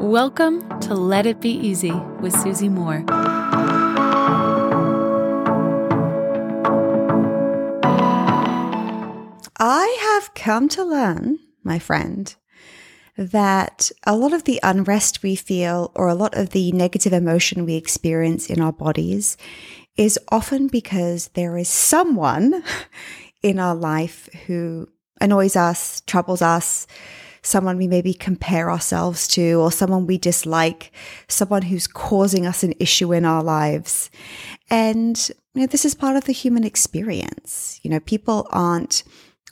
Welcome to Let It Be Easy with Susie Moore. I have come to learn, my friend, that a lot of the unrest we feel or a lot of the negative emotion we experience in our bodies is often because there is someone in our life who annoys us, troubles us, someone we maybe compare ourselves to, or someone we dislike, someone who's causing us an issue in our lives. And, you know, this is part of the human experience. You know, people aren't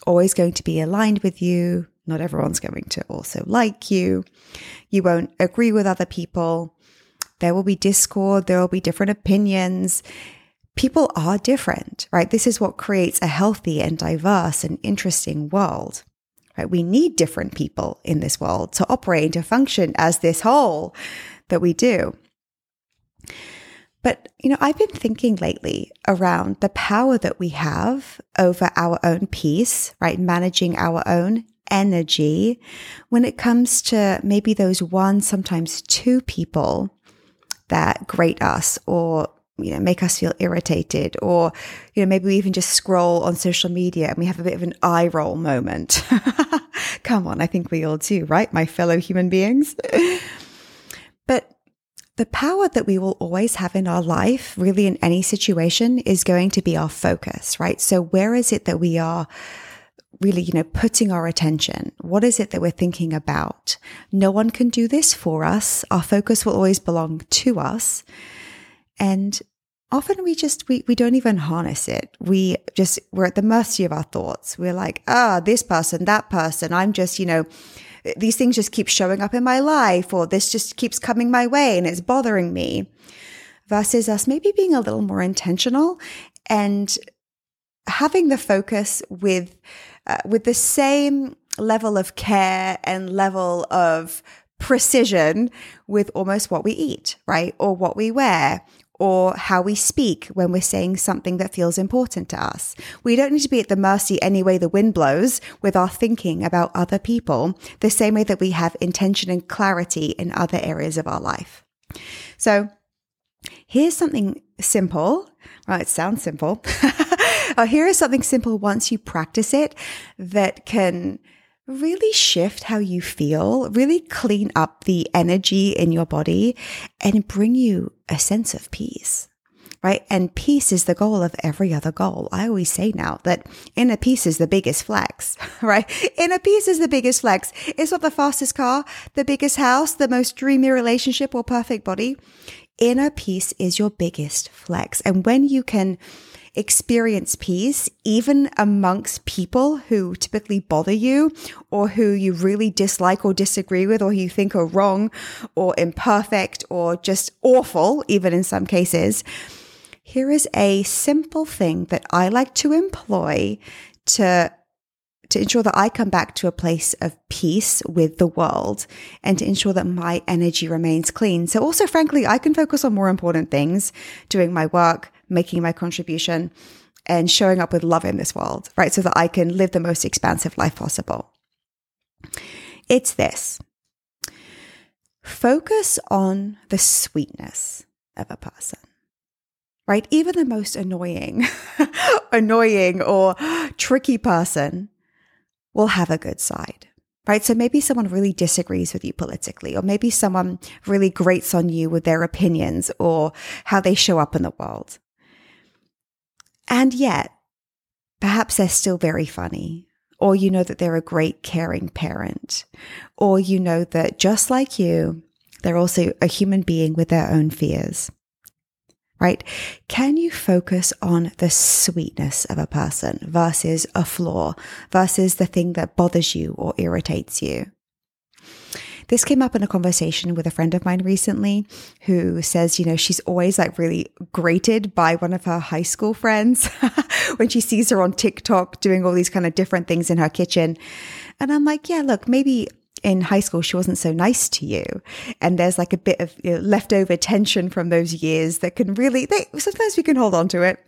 always going to be aligned with you. Not everyone's going to also like you. You won't agree with other people. There will be discord. There will be different opinions. People are different, right? This is what creates a healthy and diverse and interesting world. Right? We need different people in this world to operate and to function as this whole that we do. But, you know, I've been thinking lately around the power that we have over our own peace, right? Managing our own energy when it comes to maybe those one, sometimes two people that grate us or you know, make us feel irritated, or you know, maybe we even just scroll on social media and we have a bit of an eye roll moment. Come on, I think we all do, right, my fellow human beings. but the power that we will always have in our life, really in any situation, is going to be our focus, right? So where is it that we are? really, you know, putting our attention. What is it that we're thinking about? No one can do this for us. Our focus will always belong to us. And often we just we, we don't even harness it we just we're at the mercy of our thoughts we're like ah oh, this person that person i'm just you know these things just keep showing up in my life or this just keeps coming my way and it's bothering me versus us maybe being a little more intentional and having the focus with uh, with the same level of care and level of precision with almost what we eat, right? Or what we wear or how we speak when we're saying something that feels important to us. We don't need to be at the mercy any way the wind blows with our thinking about other people, the same way that we have intention and clarity in other areas of our life. So here's something simple. Well, it sounds simple. uh, here is something simple once you practice it that can really shift how you feel, really clean up the energy in your body and bring you a sense of peace. Right. And peace is the goal of every other goal. I always say now that inner peace is the biggest flex, right? Inner peace is the biggest flex. It's not the fastest car, the biggest house, the most dreamy relationship or perfect body. Inner peace is your biggest flex. And when you can experience peace, even amongst people who typically bother you or who you really dislike or disagree with or who you think are wrong or imperfect or just awful, even in some cases. Here is a simple thing that I like to employ to to ensure that I come back to a place of peace with the world and to ensure that my energy remains clean. So also, frankly, I can focus on more important things, doing my work, making my contribution and showing up with love in this world, right? So that I can live the most expansive life possible. It's this focus on the sweetness of a person, right? Even the most annoying, annoying or tricky person will have a good side right? So maybe someone really disagrees with you politically, or maybe someone really grates on you with their opinions or how they show up in the world. And yet, perhaps they're still very funny, or you know that they're a great caring parent, or you know that just like you, they're also a human being with their own fears. Right? Can you focus on the sweetness of a person versus a flaw versus the thing that bothers you or irritates you? This came up in a conversation with a friend of mine recently who says, you know, she's always like really grated by one of her high school friends when she sees her on TikTok doing all these kind of different things in her kitchen. And I'm like, yeah, look, maybe in high school she wasn't so nice to you and there's like a bit of you know, leftover tension from those years that can really they, sometimes we can hold on to it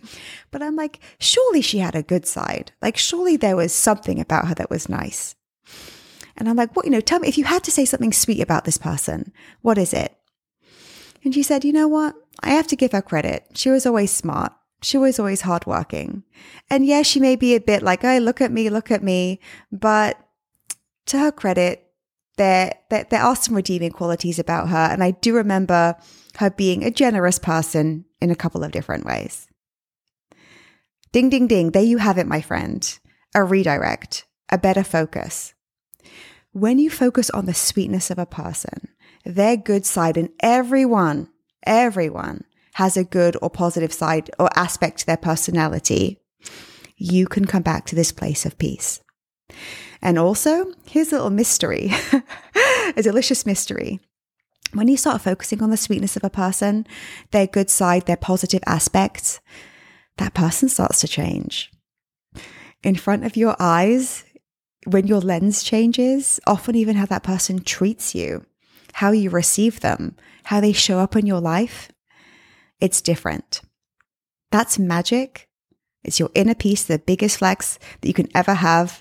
but i'm like surely she had a good side like surely there was something about her that was nice And I'm like, what, you know, tell me if you had to say something sweet about this person, what is it? And she said, you know what? I have to give her credit. She was always smart. She was always hardworking. And yeah, she may be a bit like, oh, look at me, look at me. But to her credit, there, there, there are some redeeming qualities about her. And I do remember her being a generous person in a couple of different ways. Ding, ding, ding. There you have it, my friend. A redirect, a better focus. When you focus on the sweetness of a person, their good side, and everyone, everyone has a good or positive side or aspect to their personality, you can come back to this place of peace. And also, here's a little mystery, a delicious mystery. When you start focusing on the sweetness of a person, their good side, their positive aspects, that person starts to change. In front of your eyes, when your lens changes, often even how that person treats you, how you receive them, how they show up in your life, it's different. That's magic. It's your inner peace, the biggest flex that you can ever have,